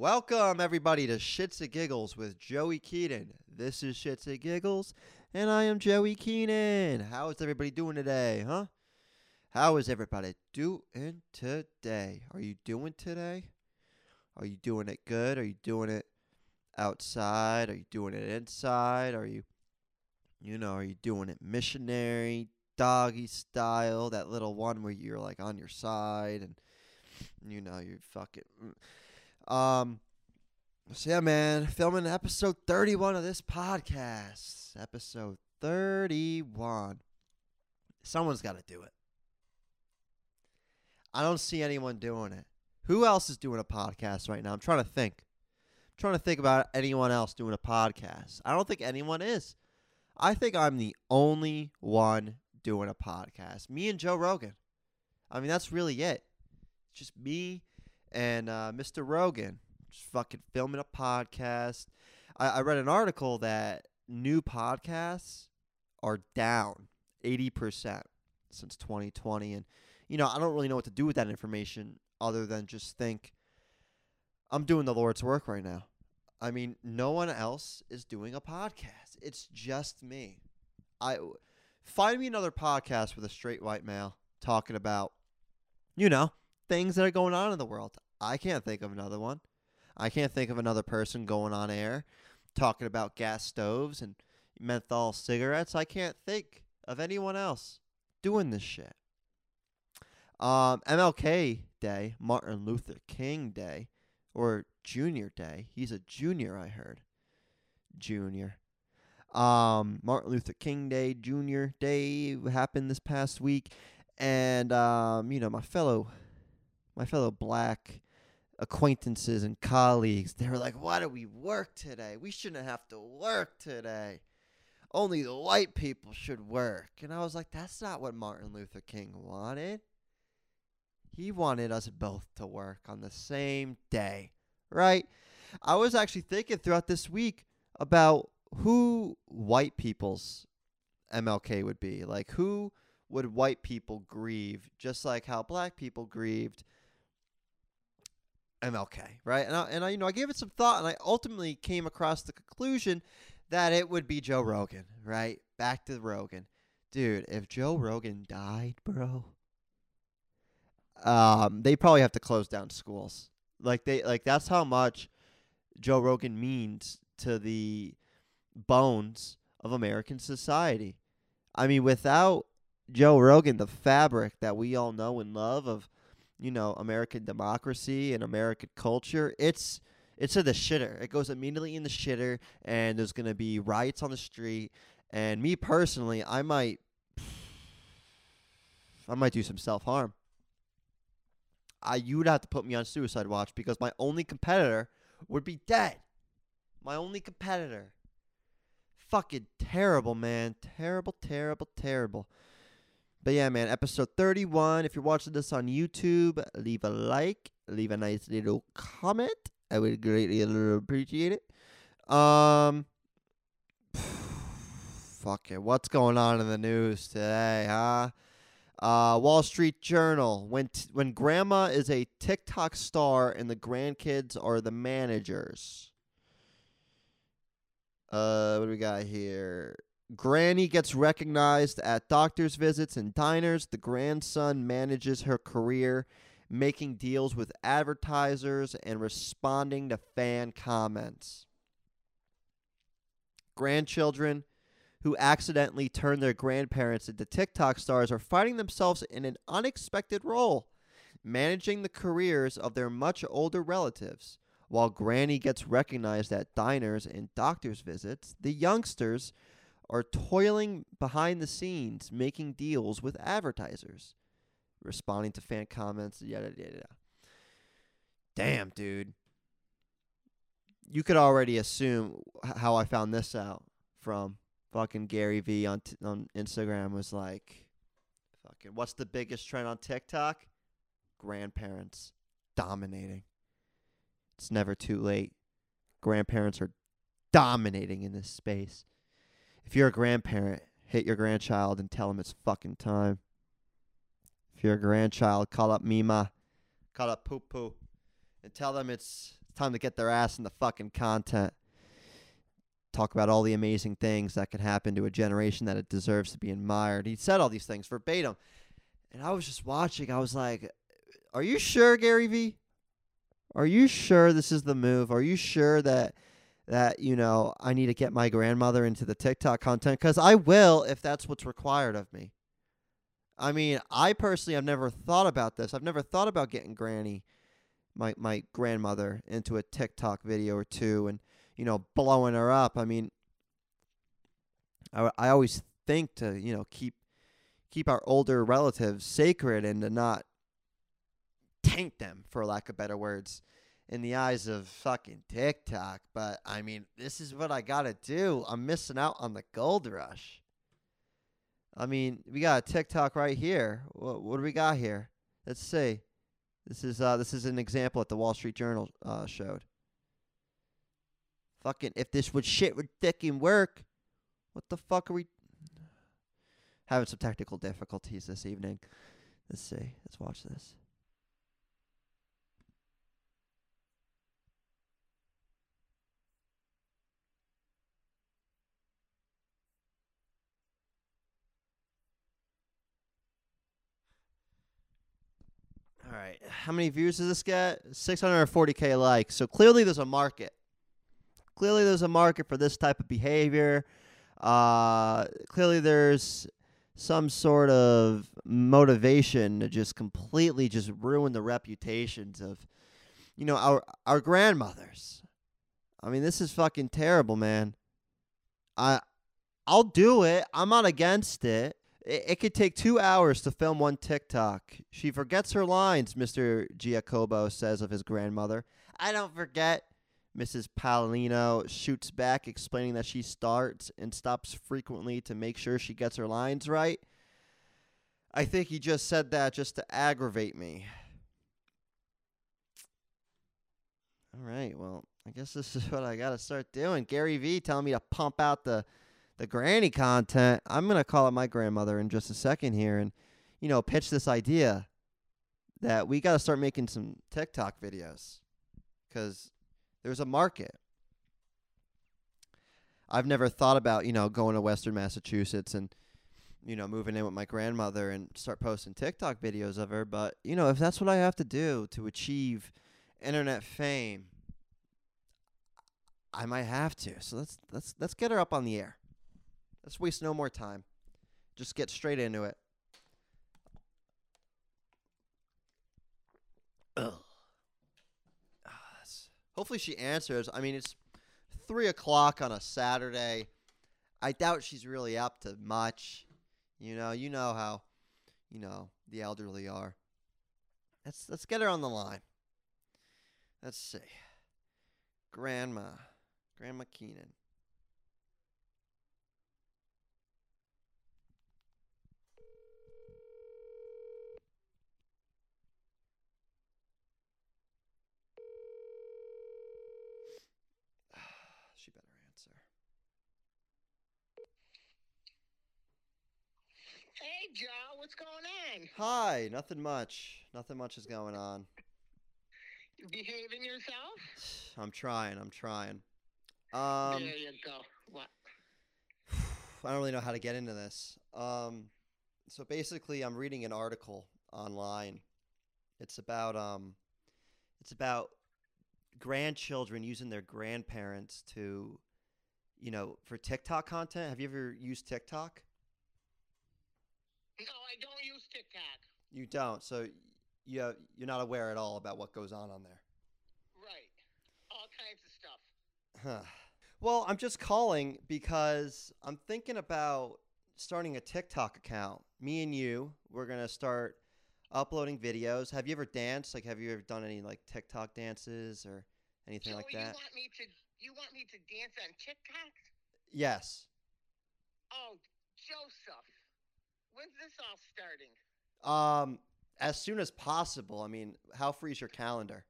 Welcome, everybody, to Shits and Giggles with Joey Keenan. This is Shits and Giggles, and I am Joey Keenan. How is everybody doing today, huh? How is everybody doing today? Are you doing today? Are you doing it good? Are you doing it outside? Are you doing it inside? Are you, you know, are you doing it missionary, doggy style? That little one where you're like on your side and, you know, you're fucking. Um, so yeah, man, filming episode 31 of this podcast. Episode 31. Someone's got to do it. I don't see anyone doing it. Who else is doing a podcast right now? I'm trying to think. I'm trying to think about anyone else doing a podcast. I don't think anyone is. I think I'm the only one doing a podcast. Me and Joe Rogan. I mean, that's really it. It's just me and uh, Mr. Rogan just fucking filming a podcast. I, I read an article that new podcasts are down 80% since 2020. And, you know, I don't really know what to do with that information other than just think I'm doing the Lord's work right now. I mean, no one else is doing a podcast. It's just me. I find me another podcast with a straight white male talking about, you know, things that are going on in the world. I can't think of another one. I can't think of another person going on air talking about gas stoves and menthol cigarettes. I can't think of anyone else doing this shit. Um, MLK Day, Martin Luther King Day, or Junior Day. He's a junior, I heard. Junior. Um, Martin Luther King Day, Junior Day happened this past week, and um, you know my fellow, my fellow black acquaintances and colleagues, they were like, "Why do we work today? We shouldn't have to work today. Only the white people should work." And I was like, "That's not what Martin Luther King wanted." He wanted us both to work on the same day, right? I was actually thinking throughout this week about who white people's MLK would be. Like, who would white people grieve just like how black people grieved MLK, right? And I, and I, you know, I gave it some thought, and I ultimately came across the conclusion that it would be Joe Rogan, right? Back to Rogan, dude. If Joe Rogan died, bro, um, they probably have to close down schools. Like they, like that's how much Joe Rogan means to the bones of American society. I mean, without Joe Rogan, the fabric that we all know and love of you know American democracy and American culture, it's it's in the shitter. It goes immediately in the shitter, and there's gonna be riots on the street. And me personally, I might, I might do some self harm. I you would have to put me on suicide watch because my only competitor would be dead. My only competitor. Fucking terrible, man. Terrible, terrible, terrible. But yeah, man, episode 31. If you're watching this on YouTube, leave a like, leave a nice little comment. I would greatly appreciate it. Um, fuck it. What's going on in the news today, huh? Uh, Wall Street Journal. When t- when grandma is a TikTok star and the grandkids are the managers. Uh, what do we got here? Granny gets recognized at doctor's visits and diners. The grandson manages her career, making deals with advertisers and responding to fan comments. Grandchildren who accidentally turn their grandparents into TikTok stars are finding themselves in an unexpected role, managing the careers of their much older relatives. While Granny gets recognized at diners and doctor's visits, the youngsters are toiling behind the scenes, making deals with advertisers, responding to fan comments, yada yada yada. Damn, dude. You could already assume how I found this out from fucking Gary Vee on t- on Instagram was like, fucking, what's the biggest trend on TikTok? Grandparents dominating. It's never too late. Grandparents are dominating in this space. If you're a grandparent, hit your grandchild and tell him it's fucking time. If you're a grandchild, call up Mima, call up Poo Poo, and tell them it's time to get their ass in the fucking content. Talk about all the amazing things that could happen to a generation that it deserves to be admired. He said all these things verbatim. And I was just watching. I was like, Are you sure, Gary Vee? Are you sure this is the move? Are you sure that that you know I need to get my grandmother into the TikTok content cuz I will if that's what's required of me. I mean, I personally have never thought about this. I've never thought about getting granny my my grandmother into a TikTok video or two and you know blowing her up. I mean, I I always think to, you know, keep keep our older relatives sacred and to not taint them, for lack of better words, in the eyes of fucking TikTok. But I mean, this is what I gotta do. I'm missing out on the gold rush. I mean, we got a TikTok right here. What, what do we got here? Let's see. This is uh this is an example that the Wall Street Journal uh showed. Fucking if this would shit would fucking work, what the fuck are we having some technical difficulties this evening? Let's see. Let's watch this. All right. How many views does this get? 640k likes. So clearly there's a market. Clearly there's a market for this type of behavior. Uh, clearly there's some sort of motivation to just completely just ruin the reputations of you know our our grandmothers. I mean, this is fucking terrible, man. I I'll do it. I'm not against it. It, it could take two hours to film one TikTok. She forgets her lines, Mr. Giacobo says of his grandmother. I don't forget. Mrs. Palino shoots back, explaining that she starts and stops frequently to make sure she gets her lines right. I think he just said that just to aggravate me. All right, well, I guess this is what I got to start doing. Gary Vee telling me to pump out the the granny content. I'm going to call up my grandmother in just a second here and you know, pitch this idea that we got to start making some TikTok videos cuz there's a market. I've never thought about, you know, going to Western Massachusetts and, you know, moving in with my grandmother and start posting TikTok videos of her. But, you know, if that's what I have to do to achieve internet fame, I might have to. So let's let's let's get her up on the air. Let's waste no more time. Just get straight into it. Ugh. Ah, hopefully she answers. I mean, it's three o'clock on a Saturday. I doubt she's really up to much. You know, you know how, you know, the elderly are. Let's let's get her on the line. Let's see. Grandma, Grandma Keenan. she better answer. Hey, Joe, what's going on? Hi, nothing much. Nothing much is going on. You behaving yourself? I'm trying. I'm trying. Um, there you go. What? I don't really know how to get into this. Um, so basically, I'm reading an article online. It's about um, it's about grandchildren using their grandparents to, you know, for TikTok content. Have you ever used TikTok? No, I don't use TikTok. You don't. So you you're not aware at all about what goes on on there. Right. All kinds of stuff. Huh. Well, I'm just calling because I'm thinking about starting a TikTok account. Me and you, we're gonna start uploading videos. Have you ever danced? Like, have you ever done any like TikTok dances or anything Joe, like you want me to? You want me to dance on TikTok? Yes. Oh, Joseph, when's this all starting? Um, as soon as possible. I mean, how free is your calendar?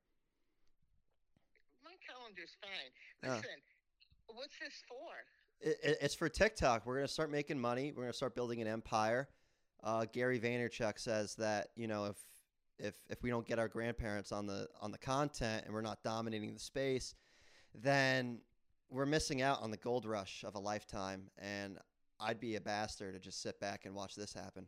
My calendar's fine. Uh. Listen, what's this for? It, it, it's for TikTok. We're gonna start making money. We're gonna start building an empire. Uh, Gary Vaynerchuk says that you know if if if we don't get our grandparents on the on the content and we're not dominating the space, then we're missing out on the gold rush of a lifetime. And I'd be a bastard to just sit back and watch this happen.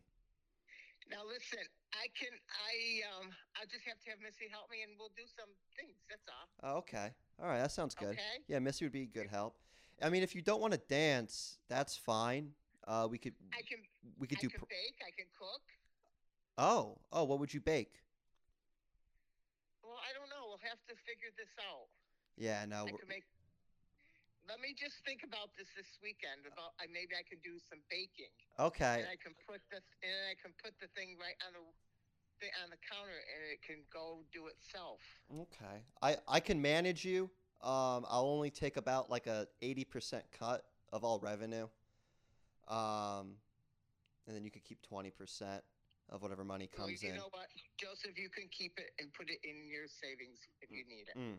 Now listen, I can I um I'll just have to have Missy help me and we'll do some things. That's all. Oh, okay. All right, that sounds good. Okay. Yeah, Missy would be good help. I mean, if you don't want to dance, that's fine. Uh, we could I can we could I do. can pr- bake, I can cook. oh, oh, what would you bake? Well, I don't know. We'll have to figure this out. Yeah, no. I can make let me just think about this this weekend. About I maybe I can do some baking, Okay. and I can put the and I can put the thing right on the thing on the counter, and it can go do itself. Okay. I I can manage you. Um, I'll only take about like a eighty percent cut of all revenue. Um, and then you can keep twenty percent of whatever money comes Well, you in. know what, Joseph, you can keep it and put it in your savings if you need it. Mm.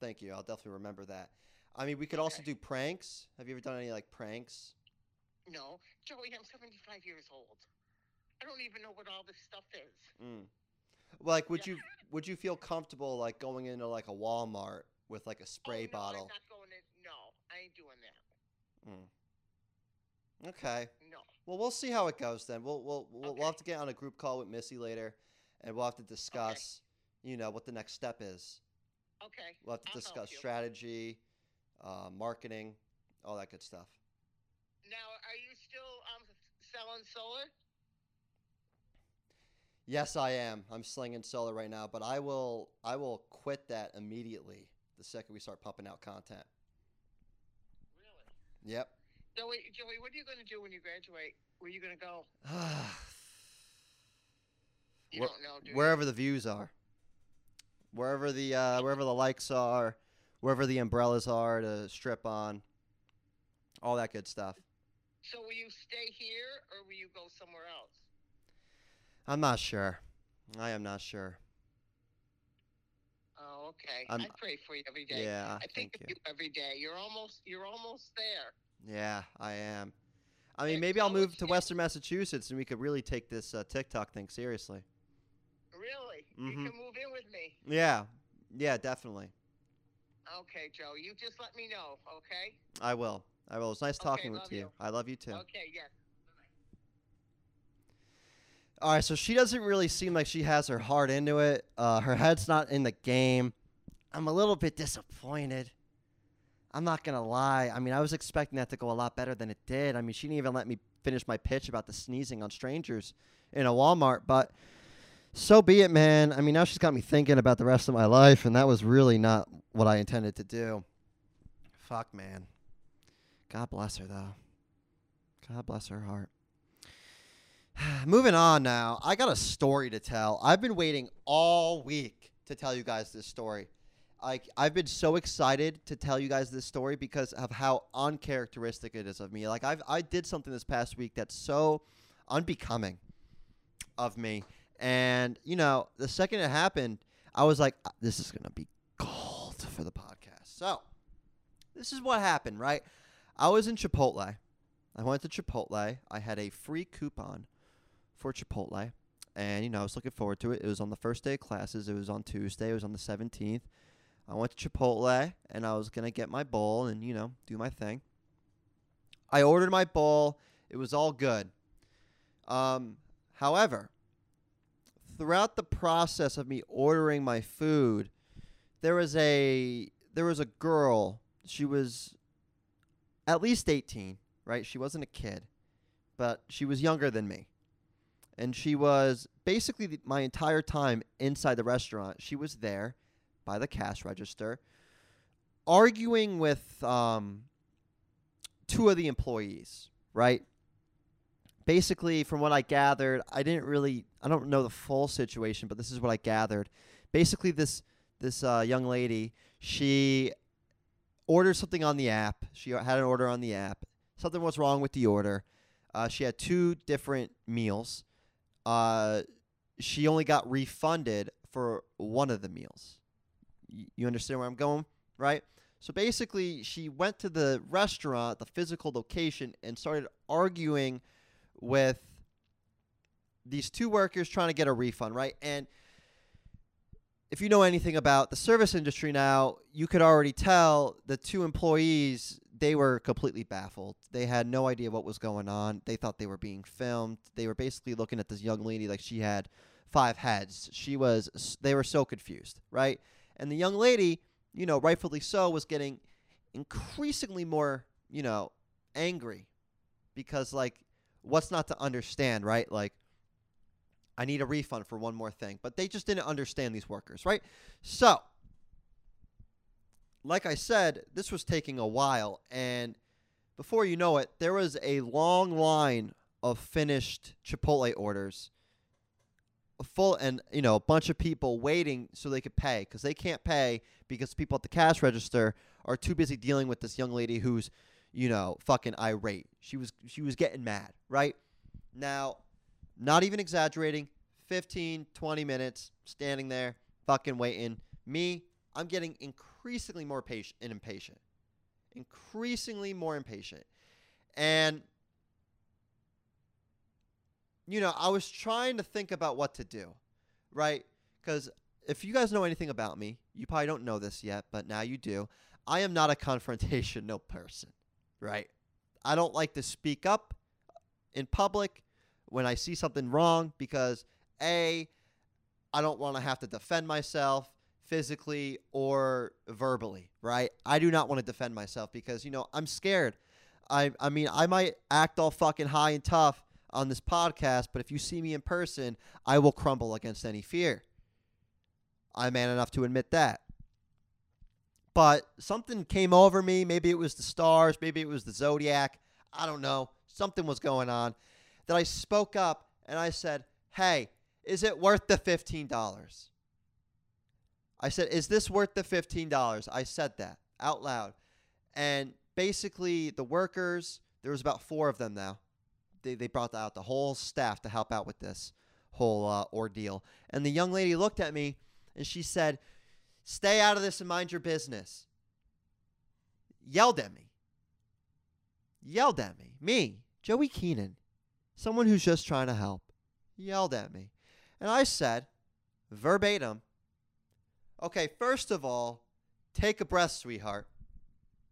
Thank you. I'll definitely remember that. I mean, we could also Okay. do pranks. Have you ever done any like pranks? No, Joey, I'm 75 years old. I don't even know what all this stuff is. Mm. Like, would Yeah. you would you feel comfortable like going into like a Walmart with like a spray oh, no, bottle? I'm not going in. No, I ain't doing that. Mm. Okay. No. Well, we'll see how it goes then. We'll we'll we'll, we'll have to get on a group call with Missy later, and we'll have to discuss, you know, what the next step is. Okay. We'll have to I'll discuss strategy, uh, marketing, all that good stuff. Now, are you still um selling solar? Yes, I am. I'm slinging solar right now, but I will I will quit that immediately the second we start pumping out content. Really? Yep. Joey, Joey, what are you going to do when you graduate? Where are you going to go? You Where- don't know, do you? wherever the views are, wherever the uh, wherever the likes are, wherever the umbrellas are to strip on, all that good stuff. So will you stay here or will you go somewhere else? I'm not sure. I am not sure. Oh, okay. I'm- I pray for you every day. Yeah, I think thank of you. you every day. You're almost you're almost there. Yeah, I am. I mean, maybe I'll move to. Western Massachusetts and we could really take this uh, TikTok thing seriously. Really? Mhm. You can move in with me. Yeah, yeah, definitely. Okay, Joe. You just let me know, okay? I will. I will. It's nice Okay, talking with you. you. I love you too. Okay, yes. All right, so she doesn't really seem like she has her heart into it. Uh, her head's not in the game. I'm a little bit disappointed. I'm not gonna lie. I mean, I was expecting that to go a lot better than it did. I mean, she didn't even let me finish my pitch about the sneezing on strangers in a Walmart, but so be it, man. I mean, now she's got me thinking about the rest of my life, and that was really not what I intended to do. Fuck, man. God bless her, though. God bless her heart. Moving on now. I got a story to tell. I've been waiting all week to tell you guys this story. Like I've been so excited to tell you guys this story because of how uncharacteristic it is of me. Like I've I did something this past week that's so unbecoming of me. And you know, the second it happened, I was like, "Uh, this is gonna be gold for the podcast. So this is what happened, right? I was in Chipotle. I went to Chipotle. I had a free coupon for Chipotle. And, you know, I was looking forward to it. It was on the first day of classes. It was on Tuesday. It was on the 17th. I went to Chipotle and I was to get my bowl and, you know, do my thing. I ordered my bowl. It was all good. Um, however, throughout the process of me ordering my food, there was a there was a girl. She was at least 18, right? She wasn't a kid, but she was younger than me. And she was basically the, my entire time inside the restaurant. She was there by the cash register arguing with um, two of the employees, right? Basically, from what I gathered, I didn't really, I don't know the full situation, but this is what I gathered. Basically, this this uh, young lady, she ordered something on the app. She had an order on the app. Something was wrong with the order. Uh, she had two different meals. Uh, she only got refunded for one of the meals. Y- you understand where I'm going, right? So basically, she went to the restaurant, the physical location, and started arguing with these two workers trying to get a refund, right? And if you know anything about the service industry now, you could already tell the two employees they were completely baffled. They had no idea what was going on. They thought they were being filmed. They were basically looking at this young lady like she had five heads. She was they were so confused, right? And the young lady, you know, rightfully so, was getting increasingly more, you know, angry because like what's not to understand, right? Like I need a refund for one more thing. But they just didn't understand these workers, right? So, like I said, this was taking a while. And before you know it, there was a long line of finished Chipotle orders. Full and you know a bunch of people waiting so they could pay because they can't pay because people at the cash register are too busy dealing with this young lady who's you know fucking irate. She was she was getting mad, right? Now not even exaggerating. 15, 20 minutes standing there, fucking waiting. Me, I'm getting increasingly more patient and impatient. Increasingly more impatient. And, you know, I was trying to think about what to do, right? Because if you guys know anything about me, you probably don't know this yet, but now you do. I am not a confrontational person, right? I don't like to speak up in public when I see something wrong because A, I don't want to have to defend myself physically or verbally, right? I do not want to defend myself because, you know, I'm scared. I I mean, I might act all fucking high and tough on this podcast, but if you see me in person, I will crumble against any fear. I'm man enough to admit that. But something came over me. Maybe it was the stars, maybe it was the zodiac. I don't know. Something was going on that I spoke up and I said, Hey, is it worth the $15? I said, Is this worth the $15? I said that out loud. And basically, the workers, there was about four of them now. They, they brought out the whole staff to help out with this whole uh, ordeal. And the young lady looked at me and she said, Stay out of this and mind your business. Yelled at me. Yelled at me. Me, Joey Keenan someone who's just trying to help, yelled at me. And I said, verbatim, okay, first of all, take a breath, sweetheart.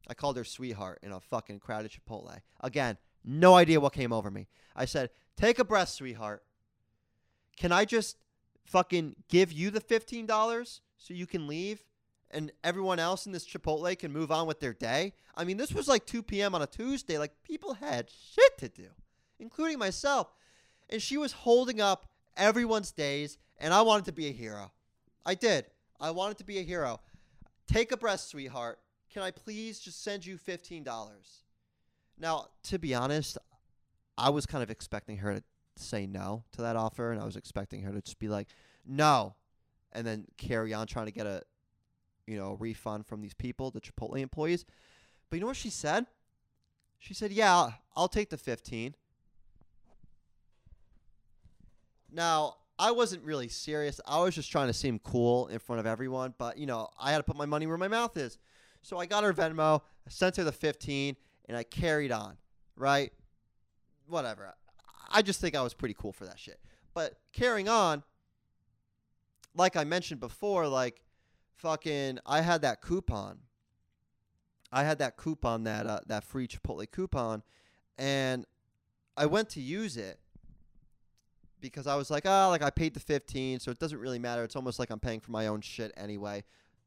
I called her sweetheart in a fucking crowded Chipotle. Again, no idea what came over me. I said, take a breath, sweetheart. Can I just fucking give you the $15 so you can leave and everyone else in this Chipotle can move on with their day? I mean, this was like 2 p.m. on a Tuesday. Like, people had shit to do including myself. And she was holding up everyone's days, and I wanted to be a hero. I did. I wanted to be a hero. Take a breath, sweetheart. Can I please just send you $15? Now, to be honest, I was kind of expecting her to say no to that offer, and I was expecting her to just be like, no, and then carry on trying to get a, you know, refund from these people, the Chipotle employees. But you know what she said? She said, yeah, I'll take the 15. Now, I wasn't really serious. I was just trying to seem cool in front of everyone, but you know, I had to put my money where my mouth is. So I got her Venmo, I sent her the 15, and I carried on, right? Whatever. I just think I was pretty cool for that shit. But carrying on, like I mentioned before, like fucking I had that coupon. I had that coupon that uh, that free Chipotle coupon and I went to use it because I was like, oh, like I paid the 15, so it doesn't really matter. It's almost like I'm paying for my own shit anyway.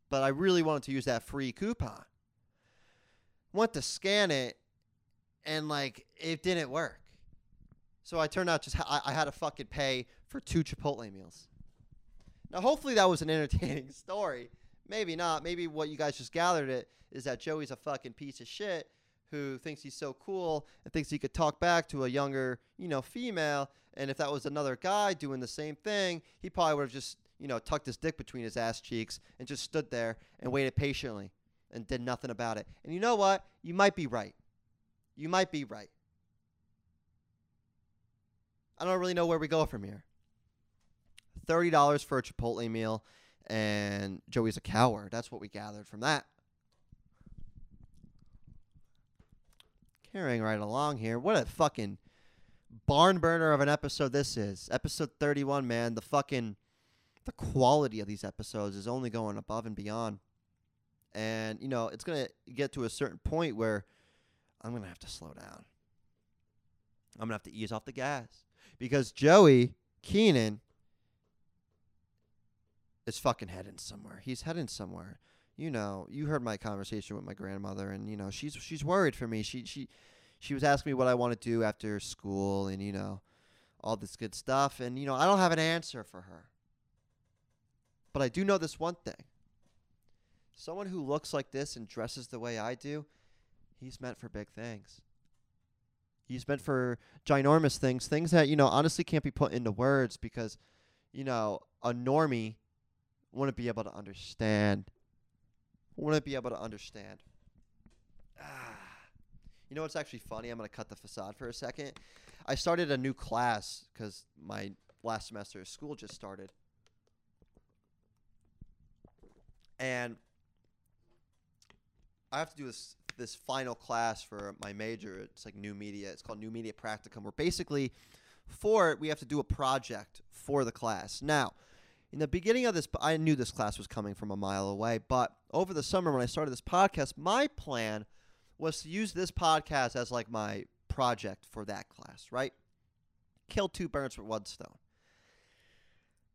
But I really wanted to use that free coupon. Went to scan it, and like it didn't work. So I turned out just I, I had to fucking pay for two Chipotle meals. Now, hopefully that was an entertaining story. Maybe not. Maybe what you guys just gathered it is that Joey's a fucking piece of shit who thinks he's so cool and thinks he could talk back to a younger, you know, female. And if that was another guy doing the same thing, he probably would have just, you know, tucked his dick between his ass cheeks and just stood there and waited patiently and did nothing about it. And you know what? You might be right. You might be right. I don't really know where we go from here. $30 for a Chipotle meal, and Joey's a coward. That's what we gathered from that. Carrying right along here. What a fucking barn burner of an episode this is. Episode 31, man. The fucking the quality of these episodes is only going above and beyond. And, you know, it's going to get to a certain point where I'm going to have to slow down. I'm going to have to ease off the gas. Because Joey Keenan is fucking heading somewhere. He's heading somewhere. You know, you heard my conversation with my grandmother and you know, she's she's worried for me. She she she was asking me what I want to do after school and you know, all this good stuff and you know, I don't have an answer for her. But I do know this one thing. Someone who looks like this and dresses the way I do, he's meant for big things. He's meant for ginormous things, things that, you know, honestly can't be put into words because, you know, a normie wouldn't be able to understand. Wouldn't be able to understand. Ah. You know what's actually funny? I'm going to cut the facade for a second. I started a new class because my last semester of school just started. And I have to do this this final class for my major. It's like new media. It's called new media practicum. Where basically, for it, we have to do a project for the class. Now, in the beginning of this, I knew this class was coming from a mile away. But over the summer, when I started this podcast, my plan was to use this podcast as like my project for that class. Right? Kill two birds with one stone.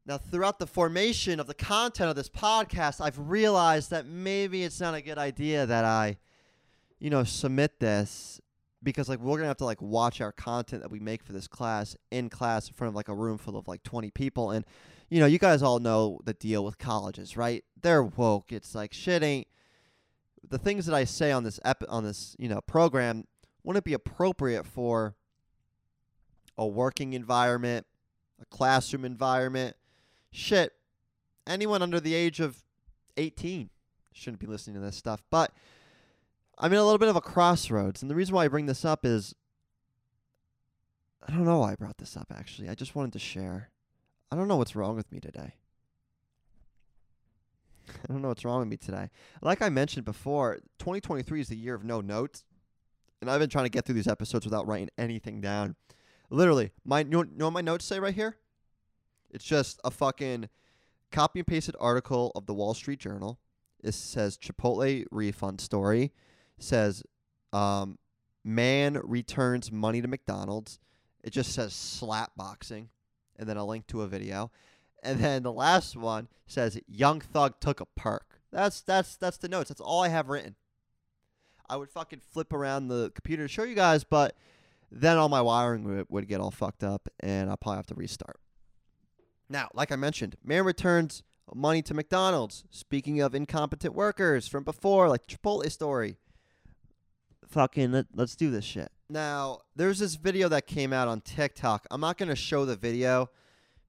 Now, throughout the formation of the content of this podcast, I've realized that maybe it's not a good idea that I you know, submit this because like we're gonna have to like watch our content that we make for this class in class in front of like a room full of like 20 people. And you know you guys all know the deal with colleges right? They're woke. It's like shit ain't the things that i say on this ep- on this you know program wouldn't be appropriate for a working environment a classroom environment? Shit anyone under the age of 18 shouldn't be listening to this stuff. But I'm in a little bit of a crossroads, and the reason why I bring this up is I don't know why I brought this up actually. I just wanted to share. I don't know what's wrong with me today. I don't know what's wrong with me today. Like I mentioned before, 2023 is the year of no notes. And I've been trying to get through these episodes without writing anything down. Literally, my you know, you know what my notes say right here? It's just a fucking copy and pasted article of the Wall Street Journal. It says Chipotle refund story says, um, "Man returns money to McDonald's." It just says slap boxing, and then a link to a video, and then the last one says Young Thug took a perc. That's that's that's the notes. That's all I have written. I would fucking flip around the computer to show you guys, but then all my wiring would, would get all fucked up, and I'll probably have to restart. Now, like I mentioned, man returns money to McDonald's. Speaking of incompetent workers from before, like Chipotle story fucking let, let's do this shit. Now, there's this video that came out on TikTok. I'm not gonna show the video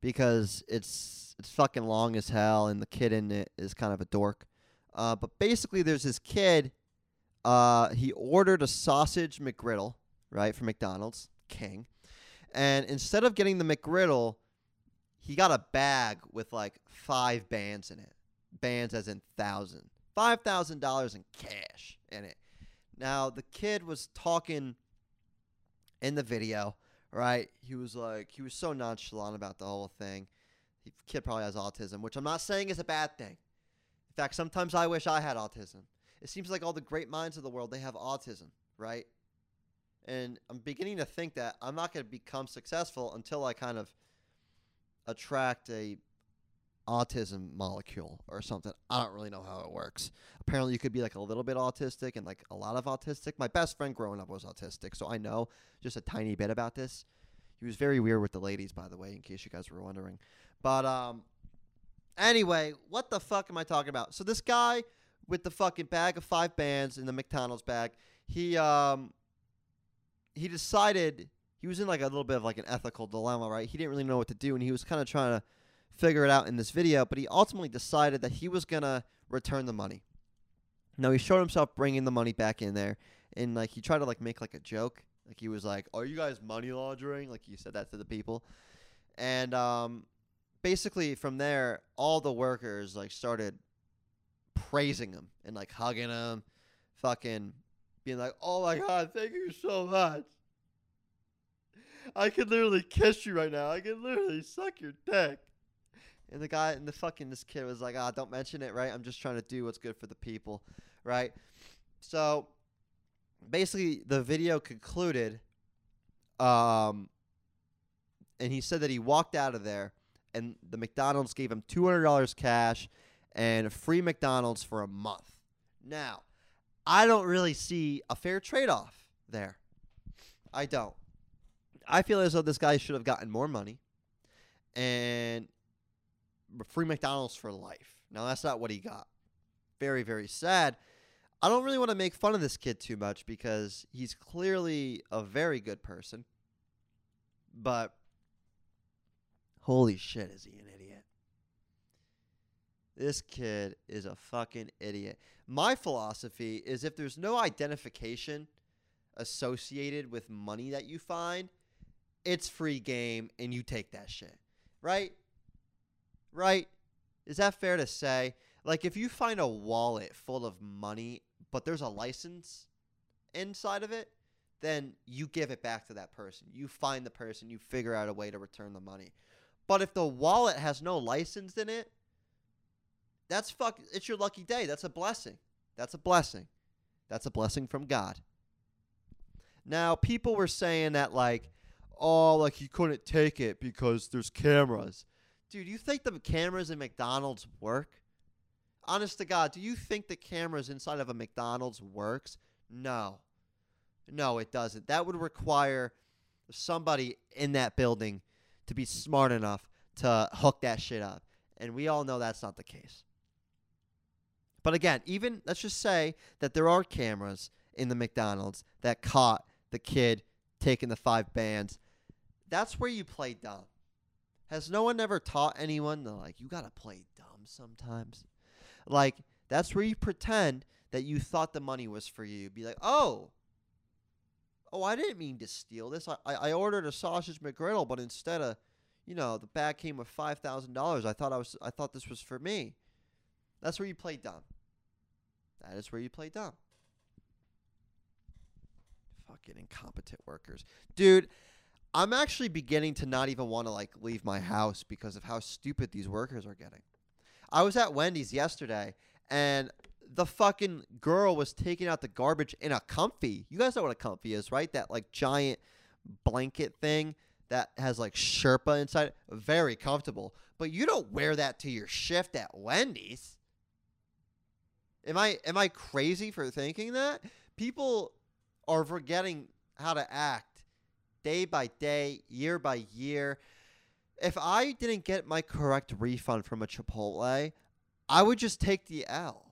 because it's it's fucking long as hell, and the kid in it is kind of a dork. Uh, but basically, there's this kid. Uh, he ordered a sausage McGriddle, right, from McDonald's, King, and instead of getting the McGriddle, he got a bag with like five bands in it. Bands as in thousand. Five thousand dollars in cash in it. Now, the kid was talking in the video, right? He was like, he was so nonchalant about the whole thing. The kid probably has autism, which I'm not saying is a bad thing. In fact, sometimes I wish I had autism. It seems like all the great minds of the world, they have autism, right? And I'm beginning to think that I'm not going to become successful until I kind of attract a autism molecule or something. I don't really know how it works. Apparently, you could be like a little bit autistic and like a lot of autistic. My best friend growing up was autistic, so I know just a tiny bit about this. He was very weird with the ladies, by the way, in case you guys were wondering. But um, anyway, what the fuck am I talking about? So this guy with the fucking bag of five bands in the McDonald's bag, he um, he decided he was in like a little bit of like an ethical dilemma, right? He didn't really know what to do, and he was kind of trying to figure it out in this video, but he ultimately decided that he was going to return the money. Now, he showed himself bringing the money back in there, and like he tried to like make like a joke. Like he was like, "Are you guys money laundering?" Like he said that to the people. And um basically from there, all the workers like started praising him and like hugging him, fucking being like, "Oh my god, thank you so much." I could literally kiss you right now. I could literally suck your dick And the guy and the fucking this kid was like, ah, don't mention it, right? I'm just trying to do what's good for the people, right? So basically the video concluded um and he said that he walked out of there and the McDonald's gave him $200 cash and free McDonald's for a month. Now, I don't really see a fair trade-off there. I don't. I feel as though this guy should have gotten more money and free McDonald's for life. Now, that's not what he got. Very, very sad. I don't really want to make fun of this kid too much because he's clearly a very good person. But holy shit, is he an idiot? This kid is a fucking idiot. My philosophy is if there's no identification associated with money that you find, it's free game and you take that shit. Right? Right? Is that fair to say? Like if you find a wallet full of money but there's a license inside of it, then you give it back to that person. You find the person, you figure out a way to return the money. But if the wallet has no license in it, that's fuck it's your lucky day. That's a blessing. That's a blessing. That's a blessing from God. Now, people were saying that like, oh, like you couldn't take it because there's cameras. Dude, do you think the cameras in McDonald's work? honest to God, do you think the cameras inside of a McDonald's works? No. No, it doesn't. That would require somebody in that building to be smart enough to hook that shit up. And we all know that's not the case. But again, even let's just say that there are cameras in the McDonald's that caught the kid taking the five bands. That's where you play dumb. Has no one ever taught anyone to like you gotta play dumb sometimes? Like that's where you pretend that you thought the money was for you. Be like, oh, oh, I didn't mean to steal this. I, I, I ordered a sausage McGriddle, but instead of, you know, the bag came with five thousand dollars. I thought I was I thought this was for me. That's where you play dumb. That is where you play dumb. Fucking incompetent workers. Dude, I'm actually beginning to not even want to like leave my house because of how stupid these workers are getting. I was at Wendy's yesterday and the fucking girl was taking out the garbage in a comfy. You guys know what a comfy is, right? That like giant blanket thing that has like Sherpa inside. Very comfortable. But you don't wear that to your shift at Wendy's. Am I am I crazy for thinking that? People are forgetting how to act day by day, year by year if I didn't get my correct refund from a Chipotle, I would just take the L.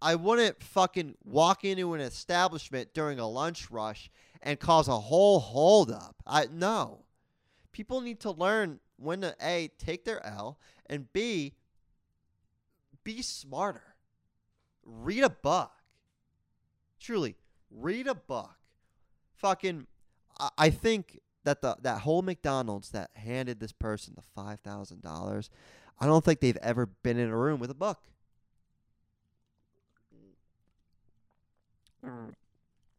I wouldn't fucking walk into an establishment during a lunch rush and cause a whole holdup. I no. People need to learn when to A take their L and B be smarter. Read a book. Truly, read a book. Fucking I think that the that whole McDonald's that handed this person the five thousand dollars, I don't think they've ever been in a room with a book.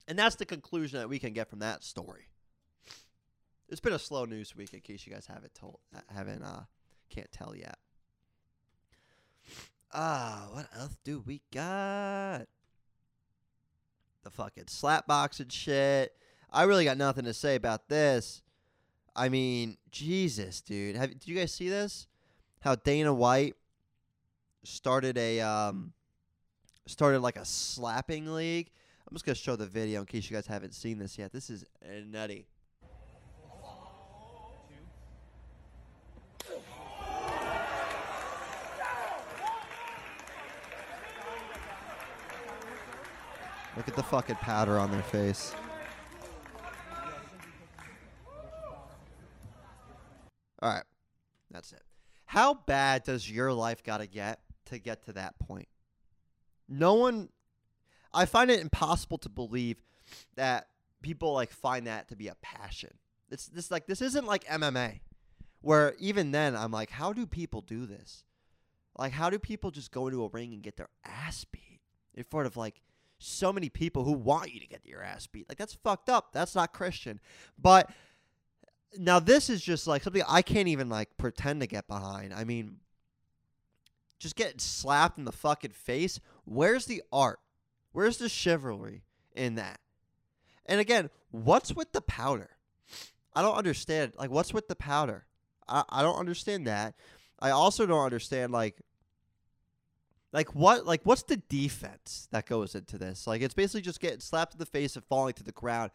And that's the conclusion that we can get from that story. It's been a slow news week, in case you guys haven't told, haven't uh, can't tell yet. Ah, what else do we got? The fucking slap box and shit. I really got nothing to say about this. I mean, Jesus, dude. Have did you guys see this? How Dana White started a um started like a slapping league. I'm just gonna show the video in case you guys haven't seen this yet. This is nutty. Look at the fucking powder on their face. All right. That's it. How bad does your life got to get to get to that point? No one I find it impossible to believe that people like find that to be a passion. It's this like this isn't like MMA where even then I'm like how do people do this? Like how do people just go into a ring and get their ass beat in front of like so many people who want you to get your ass beat? Like that's fucked up. That's not Christian. But now this is just like something I can't even like pretend to get behind. I mean, just getting slapped in the fucking face. Where's the art? Where's the chivalry in that? And again, what's with the powder? I don't understand. Like, what's with the powder? I, I don't understand that. I also don't understand like like what like what's the defense that goes into this? Like it's basically just getting slapped in the face and falling to the ground.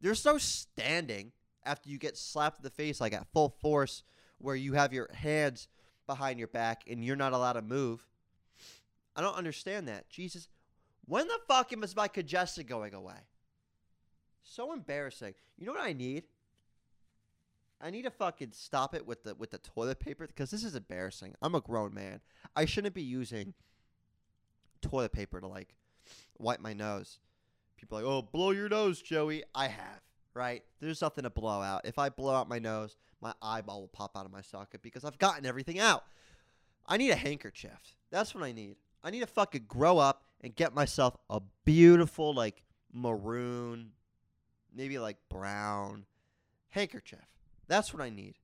There's no standing after you get slapped in the face like at full force where you have your hands behind your back and you're not allowed to move. I don't understand that. Jesus, when the fuck is my congestion going away? So embarrassing. You know what I need? I need to fucking stop it with the with the toilet paper because this is embarrassing. I'm a grown man. I shouldn't be using toilet paper to like wipe my nose. People are like, "Oh, blow your nose, Joey." I have, right? There's nothing to blow out. If I blow out my nose, my eyeball will pop out of my socket because I've gotten everything out. I need a handkerchief. That's what I need. I need to fucking grow up and get myself a beautiful like maroon, maybe like brown handkerchief. That's what I need.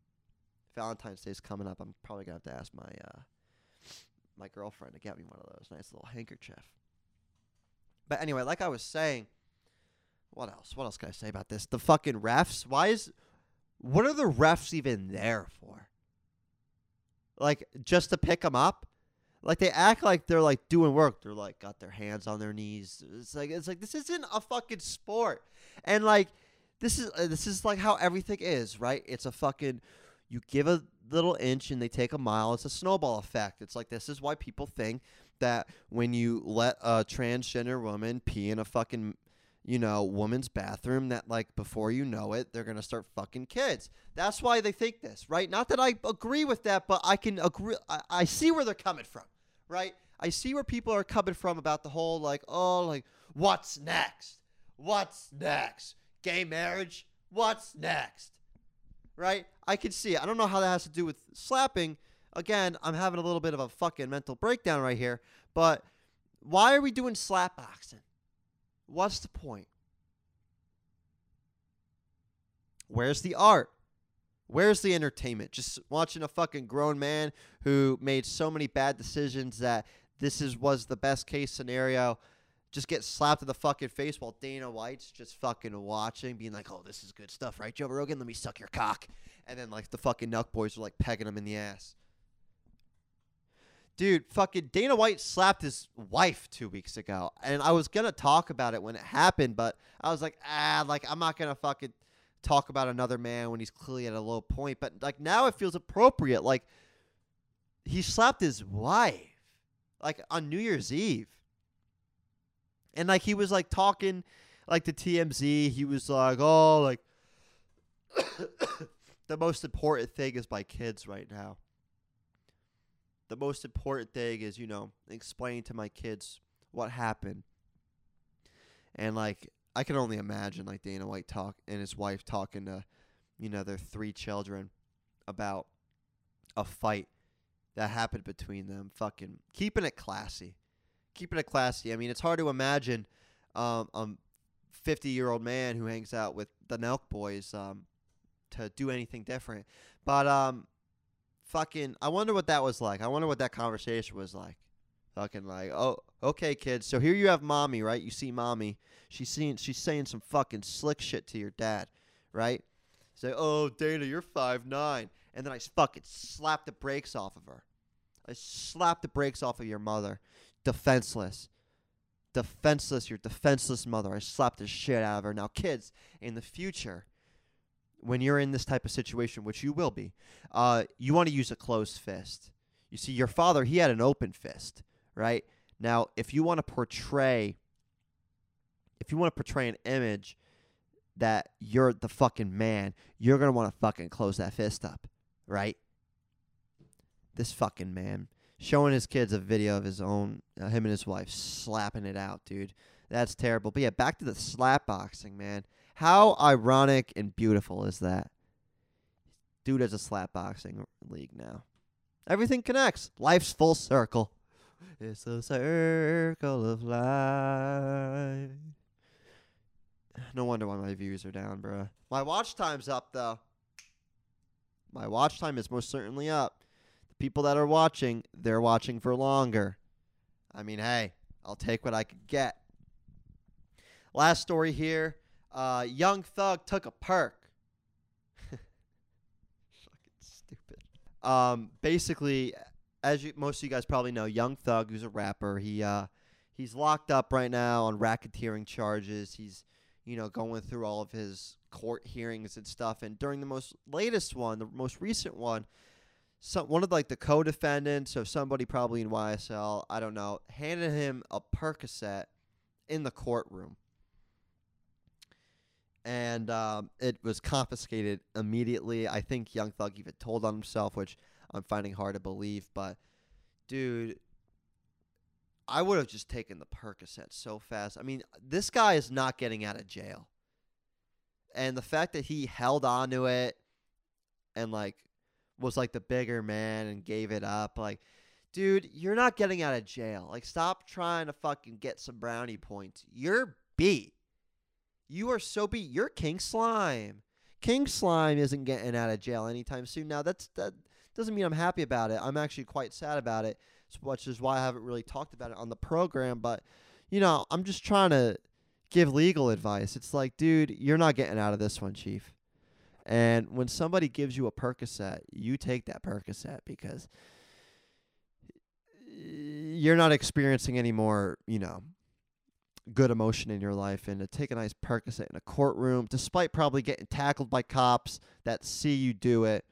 Valentine's Day's coming up. I'm probably gonna have to ask my uh, my girlfriend to get me one of those nice little handkerchief. But anyway, like I was saying, what else? What else can I say about this? The fucking refs. Why is what are the refs even there for? Like just to pick them up? Like they act like they're like doing work. They're like got their hands on their knees. It's like it's like this isn't a fucking sport. And like this is uh, this is like how everything is, right? It's a fucking you give a little inch and they take a mile. It's a snowball effect. It's like this is why people think that when you let a transgender woman pee in a fucking you know woman's bathroom that like before you know it they're gonna start fucking kids that's why they think this right not that i agree with that but i can agree i, I see where they're coming from right i see where people are coming from about the whole like oh like what's next what's next gay marriage what's next right I can see it. I don't know how that has to do with slapping. Again, I'm having a little bit of a fucking mental breakdown right here. But why are we doing slap boxing? What's the point? Where's the art? Where's the entertainment? Just watching a fucking grown man who made so many bad decisions that this is was the best case scenario just get slapped in the fucking face while Dana White's just fucking watching, being like, "Oh, this is good stuff, right, Joe Rogan? Let me suck your cock." And then like the fucking Nelk boys are like pegging him in the ass. Dude, fucking Dana White slapped his wife two weeks ago, and I was gonna talk about it when it happened, but I was like, ah, like I'm not gonna fucking talk about another man when he's clearly at a low point. But like now it feels appropriate. Like he slapped his wife, like on New Year's Eve. And like he was like talking like to TMZ, he was like, "Oh, like the most important thing is my kids right now. The most important thing is, you know, explaining to my kids what happened." And like I can only imagine like Dana White talk and his wife talking to, you know, their three children about a fight that happened between them. Fucking keeping it classy keeping it classy. I mean, it's hard to imagine um, a 50 year old man who hangs out with the Nelk boys um, to do anything different. But um, fucking, I wonder what that was like. I wonder what that conversation was like. Fucking like, oh, okay, kids. So here you have mommy, right? You see mommy. She's seeing, she's saying some fucking slick shit to your dad, right? Say, oh, Dana, you're five nine, and then I fucking slap the brakes off of her. I slap the brakes off of your mother defenseless. Defenseless, your defenseless mother. I slapped the shit out of her. Now, kids, in the future, when you're in this type of situation, which you will be, uh, you want to use a closed fist. You see, your father, he had an open fist, right? Now, if you want to portray, if you want to portray an image that you're the fucking man, you're gonna want to fucking close that fist up, right? This fucking man showing his kids a video of his own, uh, him and his wife slapping it out, dude. That's terrible. But yeah, back to the slap boxing, man. How ironic and beautiful is that? Dude has a slap boxing league now. Everything connects. Life's full circle. It's a circle of life. No wonder why my views are down, bro. My watch time's up though. My watch time is most certainly up. The people that are watching, they're watching for longer. I mean, hey, I'll take what I could get. Last story here. Uh, young Thug took a perc. Fucking stupid. Um, basically, as you, most of you guys probably know, Young Thug, who's a rapper, he uh, he's locked up right now on racketeering charges. He's you know going through all of his court hearings and stuff. And during the most latest one, the most recent one, some one of like the co-defendants of somebody probably in YSL, I don't know, handed him a Percocet in the courtroom, and um, it was confiscated immediately. I think Young Thug even told on himself, which I'm finding hard to believe. But dude, I would have just taken the Percocet so fast. I mean, this guy is not getting out of jail. And the fact that he held on to it and like was like the bigger man and gave it up, like, dude, you're not getting out of jail. Like, stop trying to fucking get some brownie points. You're beat. You are so beat. You're King Slime. King Slime isn't getting out of jail anytime soon. Now that's that doesn't mean I'm happy about it. I'm actually quite sad about it, which is why I haven't really talked about it on the program. But you know, I'm just trying to give legal advice. It's like, dude, you're not getting out of this one, chief. And when somebody gives you a Percocet, you take that Percocet because you're not experiencing any more, you know, good emotion in your life. And to take a nice Percocet in a courtroom, despite probably getting tackled by cops that see you do it,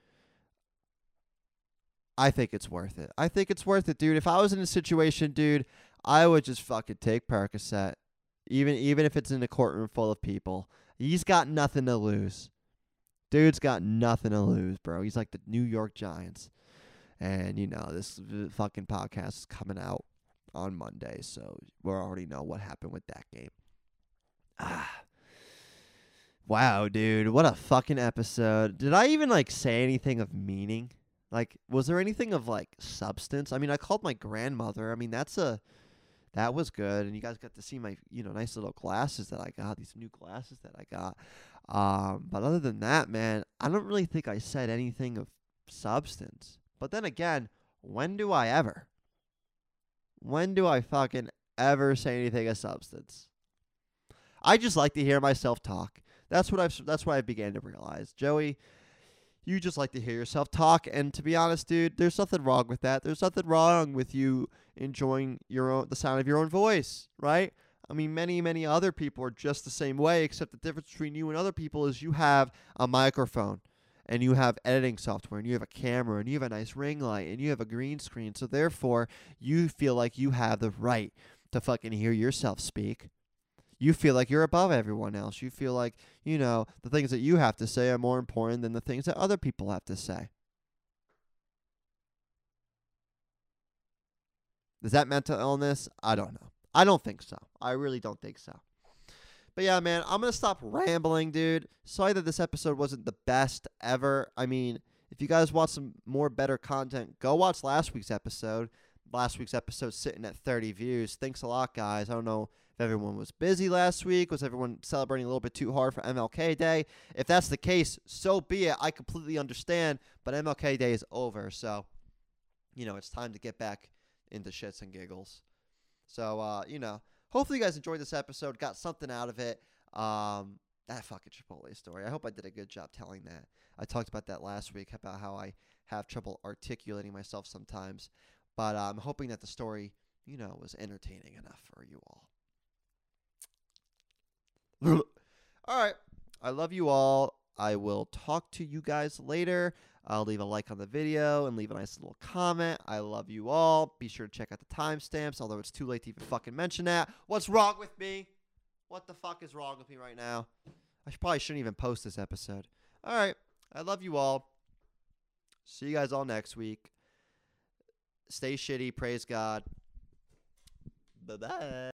I think it's worth it. I think it's worth it, dude. If I was in a situation, dude, I would just fucking take Percocet even even if it's in a courtroom full of people. He's got nothing to lose. Dude's got nothing to lose, bro. He's like the New York Giants. And you know, this fucking podcast is coming out on Monday, so we already know what happened with that game. Ah. Wow, dude, what a fucking episode. Did I even like say anything of meaning? Like was there anything of like substance? I mean, I called my grandmother. I mean, that's a that was good. And you guys got to see my, you know, nice little glasses that I got, these new glasses that I got. Um, but other than that, man, I don't really think I said anything of substance. But then again, when do I ever? When do I fucking ever say anything of substance? I just like to hear myself talk. That's what I've that's what I began to realize. Joey, you just like to hear yourself talk and to be honest dude there's nothing wrong with that there's nothing wrong with you enjoying your own the sound of your own voice right i mean many many other people are just the same way except the difference between you and other people is you have a microphone and you have editing software and you have a camera and you have a nice ring light and you have a green screen so therefore you feel like you have the right to fucking hear yourself speak you feel like you're above everyone else. You feel like, you know, the things that you have to say are more important than the things that other people have to say. Is that mental illness? I don't know. I don't think so. I really don't think so. But yeah, man, I'm to stop rambling, dude. Sorry that this episode wasn't the best ever. I mean, if you guys want some more better content, go watch last week's episode. Last week's episode sitting at 30 views. Thanks a lot, guys. I don't know if everyone was busy last week, was everyone celebrating a little bit too hard for MLK Day? If that's the case, so be it. I completely understand, but MLK Day is over, so you know it's time to get back into shits and giggles. So uh, you know, hopefully you guys enjoyed this episode, got something out of it. Um, that fucking Chipotle story. I hope I did a good job telling that. I talked about that last week about how I have trouble articulating myself sometimes, but uh, I'm hoping that the story, you know, was entertaining enough for you all. all right. I love you all. I will talk to you guys later. I'll leave a like on the video and leave a nice little comment. I love you all. Be sure to check out the timestamps, although it's too late to even fucking mention that. What's wrong with me? What the fuck is wrong with me right now? I probably shouldn't even post this episode. All right. I love you all. See you guys all next week. Stay shitty. Praise God. Bye bye.